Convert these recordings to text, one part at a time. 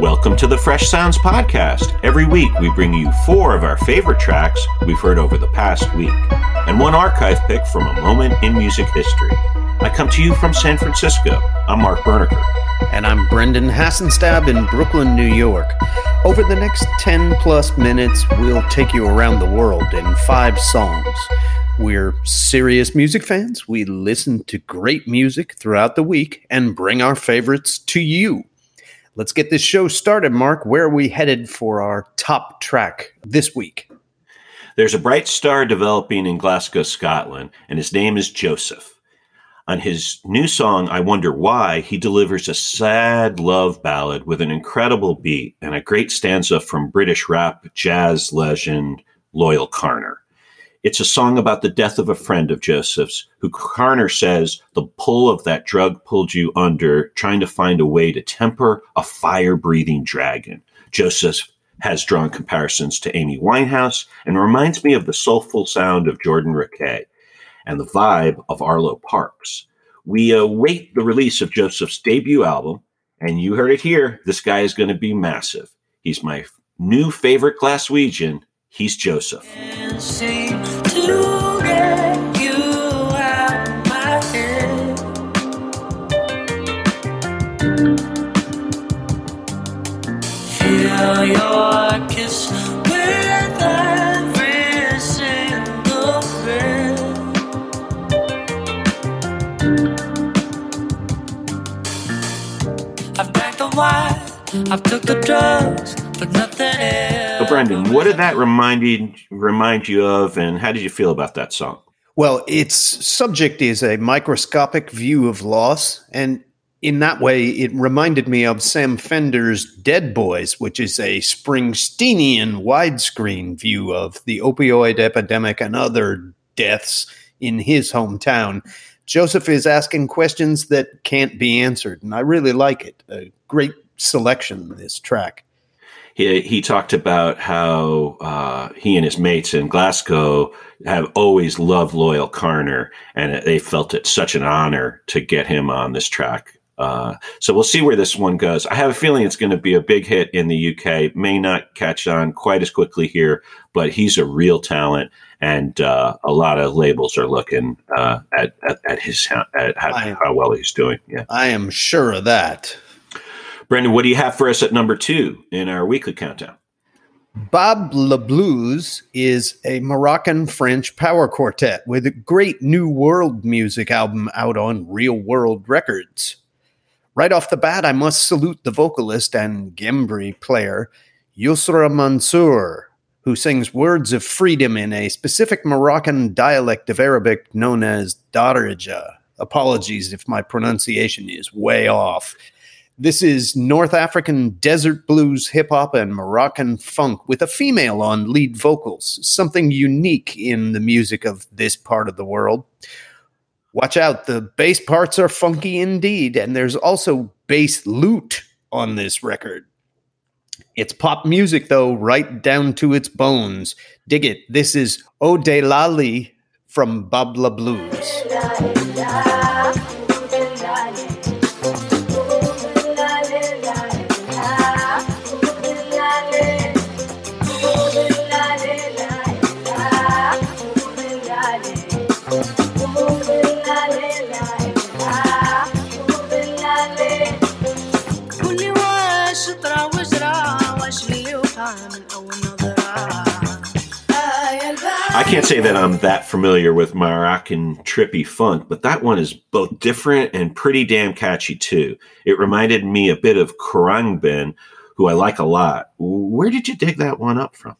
Welcome to the Fresh Sounds Podcast. Every week we bring you four of our favorite tracks we've heard over the past week and one archive pick from a moment in music history. I come to you from San Francisco. I'm Mark Berniker. And I'm Brendan Hassenstab in Brooklyn, New York. Over the next 10 plus minutes, we'll take you around the world in five songs. We're serious music fans. We listen to great music throughout the week and bring our favorites to you. Let's get this show started, Mark. Where are we headed for our top track this week? There's a bright star developing in Glasgow, Scotland, and his name is Joesef. On his new song, I Wonder Why, he delivers a sad love ballad with an incredible beat and a great stanza from British rap jazz legend Loyle Carner. It's a song about the death of a friend of Joesef's, who Carner says the pull of that drug pulled you under, trying to find a way to temper a fire breathing dragon. Joesef has drawn comparisons to Amy Winehouse and reminds me of the soulful sound of Jordan Rakei and the vibe of Arlo Parks. We await the release of Joesef's debut album, and you heard it here. This guy is going to be massive. He's my new favorite Glaswegian. He's Joesef. I've took the drugs, but nothing else. So, Brendan, what did that remind you, remind you of, and how did you feel about that song? Well, its subject is a microscopic view of loss, and in that way, it reminded me of Sam Fender's Dead Boys, which is a Springsteenian widescreen view of the opioid epidemic and other deaths in his hometown. Joesef is asking questions that can't be answered, and I really like it. A great selection, this track. He, he talked about how uh, he and his mates in Glasgow have always loved Loyle Carner, and they felt it such an honor to get him on this track. Uh, so we'll see where this one goes. I have a feeling it's going to be a big hit in the UK. May not catch on quite as quickly here, but he's a real talent, and uh, a lot of labels are looking uh, at, at, at his at how, am, how, well he's doing. Yeah, I am sure of that. Brendan, what do you have for us at number two in our weekly countdown? Bab L' Bluz is a Moroccan French power quartet with a great new world music album out on Real World Records. Right off the bat, I must salute the vocalist and Gembri player, Yousra Mansour, who sings words of freedom in a specific Moroccan dialect of Arabic known as Darija. Apologies if my pronunciation is way off. This is North African desert blues, hip hop, and Moroccan funk with a female on lead vocals, something unique in the music of this part of the world. Watch out, the bass parts are funky indeed, and there's also bass lute on this record. It's pop music, though, right down to its bones. Dig it. This is Odelali from Babla Blues. I can't say that I'm that familiar with Moroccan trippy funk, but that one is both different and pretty damn catchy too. It reminded me a bit of Khruangbin, who I like a lot. Where did you dig that one up from?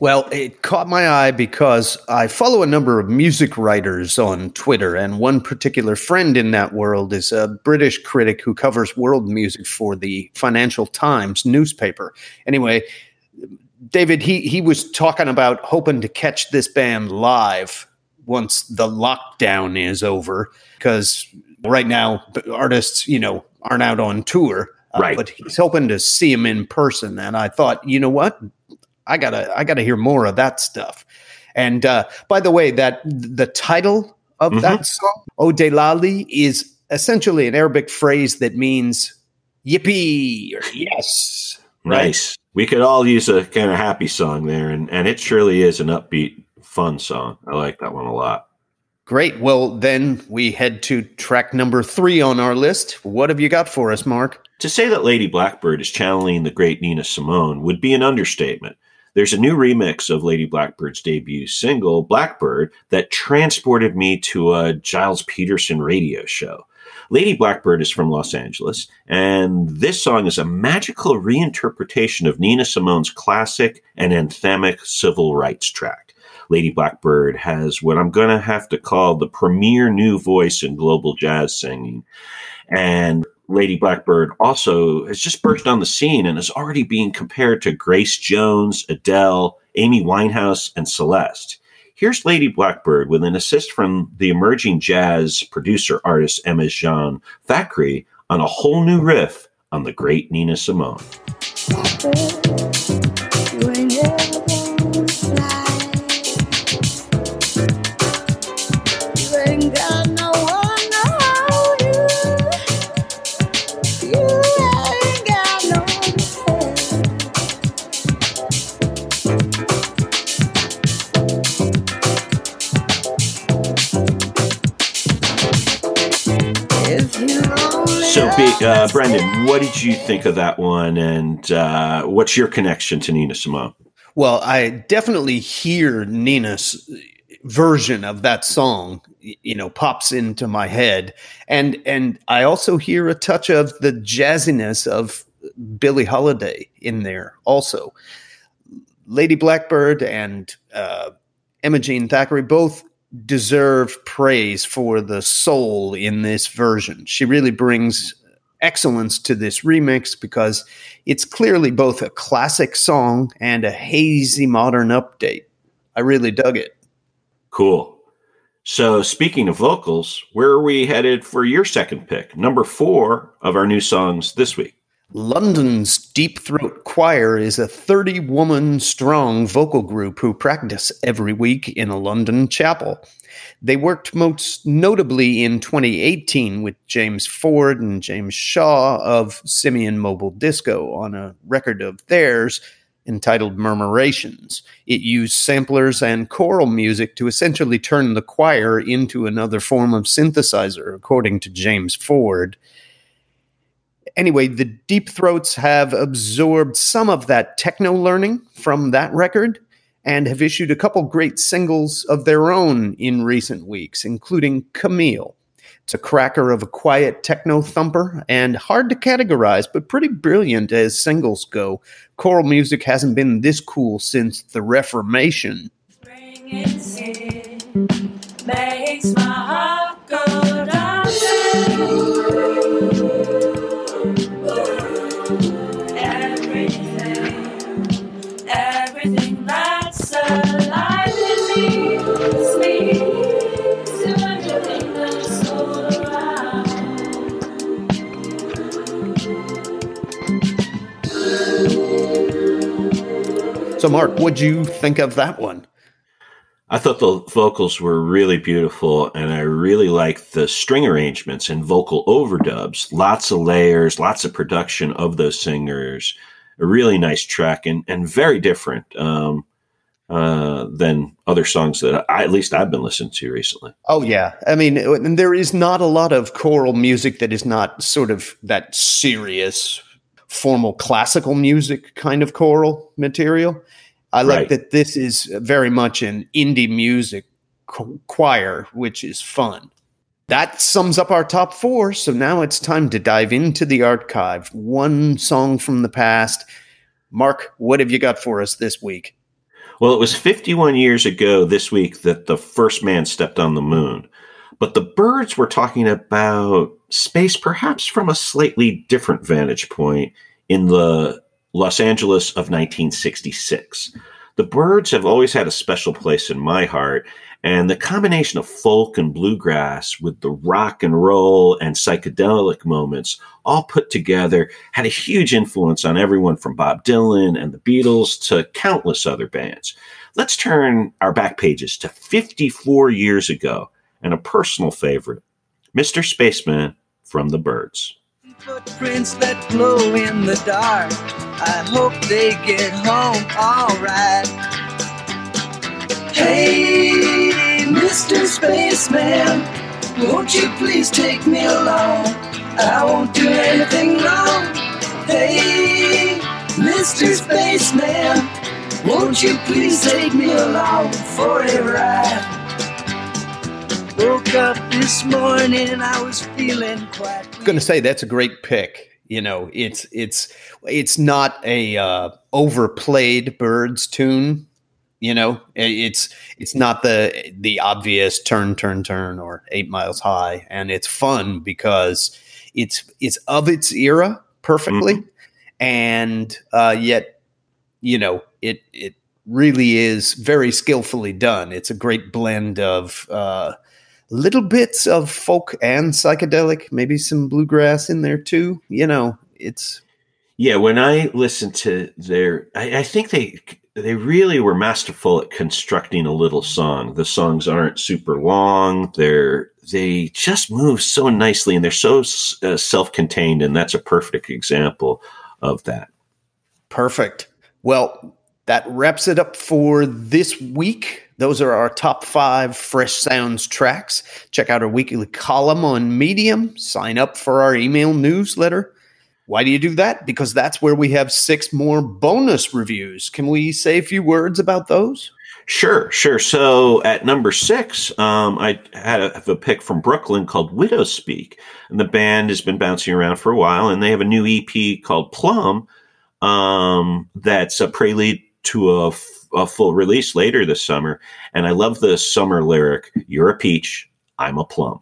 Well, it caught my eye because I follow a number of music writers on Twitter, and one particular friend in that world is a British critic who covers world music for the Financial Times newspaper. Anyway, David, he he was talking about hoping to catch this band live once the lockdown is over, because right now artists, you know, aren't out on tour. Uh, right. But he's hoping to see him in person, and I thought, you know what, I gotta I gotta hear more of that stuff. And uh, by the way, that the title of mm-hmm. that song, Odelali, is essentially an Arabic phrase that means Yippee! Or yes. Nice. We could all use a kind of happy song there, and, and it surely is an upbeat, fun song. I like that one a lot. Great. Well, then we head to track number three on our list. What have you got for us, Mark? To say that Lady Blackbird is channeling the great Nina Simone would be an understatement. There's a new remix of Lady Blackbird's debut single, Blackbird, that transported me to a Gilles Peterson radio show. Lady Blackbird is from Los Angeles, and this song is a magical reinterpretation of Nina Simone's classic and anthemic civil rights track. Lady Blackbird has what I'm going to have to call the premier new voice in global jazz singing. And Lady Blackbird also has just burst on the scene and is already being compared to Grace Jones, Adele, Amy Winehouse, and Celeste. Here's Lady Blackbird with an assist from the emerging jazz producer artist Emma Jean Thackray on a whole new riff on the great Nina Simone. So, uh, Brendan, what did you think of that one, and uh, what's your connection to Nina Simone? Well, I definitely hear Nina's version of that song, you know, pops into my head, and and I also hear a touch of the jazziness of Billie Holiday in there, also. Lady Blackbird and uh, Emma Jean Thackray both deserve praise for the soul in this version. She really brings excellence to this remix because it's clearly both a classic song and a hazy modern update. I really dug it. Cool. So, speaking of vocals, where are we headed for your second pick? Number four of our new songs this week. London's Deep Throat Choir is a 30 woman strong vocal group who practice every week in a London chapel. They worked most notably in 2018 with James Ford and James Shaw of Simian Mobile Disco on a record of theirs entitled Murmurations. It used samplers and choral music to essentially turn the choir into another form of synthesizer, according to James Ford anyway, the Deep Throats have absorbed some of that techno learning from that record and have issued a couple great singles of their own in recent weeks, including Camille. It's a cracker of a quiet techno thumper and hard to categorize, but pretty brilliant as singles go. Choral music hasn't been this cool since the Reformation. Makes my heart go So, Mark, what'd you think of that one? I thought the vocals were really beautiful, and I really liked the string arrangements and vocal overdubs. Lots of layers, lots of production of those singers. A really nice track, and, and very different um, uh, than other songs that I, at least I've been listening to recently. Oh yeah, I mean, there is not a lot of choral music that is not sort of that serious formal classical music kind of choral material. I like right. that this is very much an indie music choir, which is fun. That sums up our top four. So now it's time to dive into the archive. One song from the past. Mark, what have you got for us this week? Well, it was 51 years ago this week that the first man stepped on the moon. But the Byrds were talking about space perhaps from a slightly different vantage point in the Los Angeles of 1966. The Byrds have always had a special place in my heart, and the combination of folk and bluegrass with the rock and roll and psychedelic moments all put together had a huge influence on everyone from Bob Dylan and the Beatles to countless other bands. Let's turn our back pages to 54 years ago and a personal favorite, Mr. Spaceman from the Byrds. Footprints that glow in the dark. I hope they get home alright. Hey, Mr. Spaceman, won't you please take me along? I won't do anything wrong. Hey, Mr. Spaceman, won't you please take me along for a ride? Woke up this morning, I was feeling quite. going to say that's a great pick. You know, it's it's it's not a uh, overplayed Byrds tune. You know, it's it's not the the obvious turn turn turn or Eight Miles High, and it's fun because it's it's of its era perfectly, Mhm. and uh, yet you know it it really is very skillfully done. It's a great blend of. Uh, little bits of folk and psychedelic, maybe some bluegrass in there too. You know, it's Yeah, when I listen to their, I, I think they they really were masterful at constructing a little song. The songs aren't super long; they're they just move so nicely, and they're so uh, self-contained, and that's a perfect example of that. perfect. Well, that wraps it up for this week. Those are our top five Fresh Sounds tracks. Check out our weekly column on Medium. Sign up for our email newsletter. Why do you do that? Because that's where we have six more bonus reviews. Can we say a few words about those? Sure, sure. So at number six, um, I had a, have a pick from Brooklyn called Widowspeak, and the band has been bouncing around for a while, and they have a new EP called Plum, um, that's a prelude to a, a full release later this summer. And I love the summer lyric: "You're a peach, I'm a plum."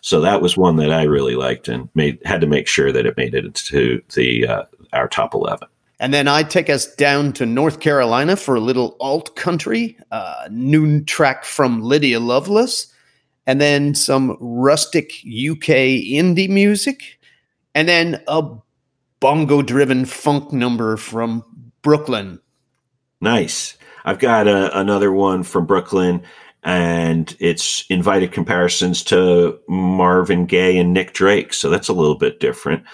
So that was one that I really liked, and made had to make sure that it made it into the uh, our top eleven. And then I take us down to North Carolina for a little alt country, uh, new track from Lydia Loveless, and then some rustic UK indie music, and then a bongo driven funk number from Brooklyn. Nice. I've got a, another one from Brooklyn, and it's invited comparisons to Marvin Gaye and Nick Drake. So that's a little bit different.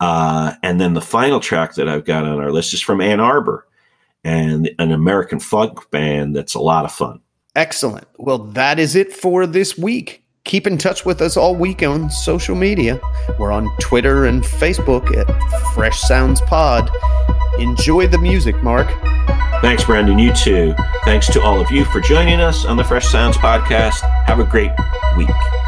Uh, and then the final track that I've got on our list is from Ann Arbor and an American funk band that's a lot of fun. Excellent. Well, that is it for this week. Keep in touch with us all week on social media. We're on Twitter and Facebook at Fresh Sounds Pod. Enjoy the music, Mark. Thanks, Brandon. You too. Thanks to all of you for joining us on the Fresh Sounds podcast. Have a great week.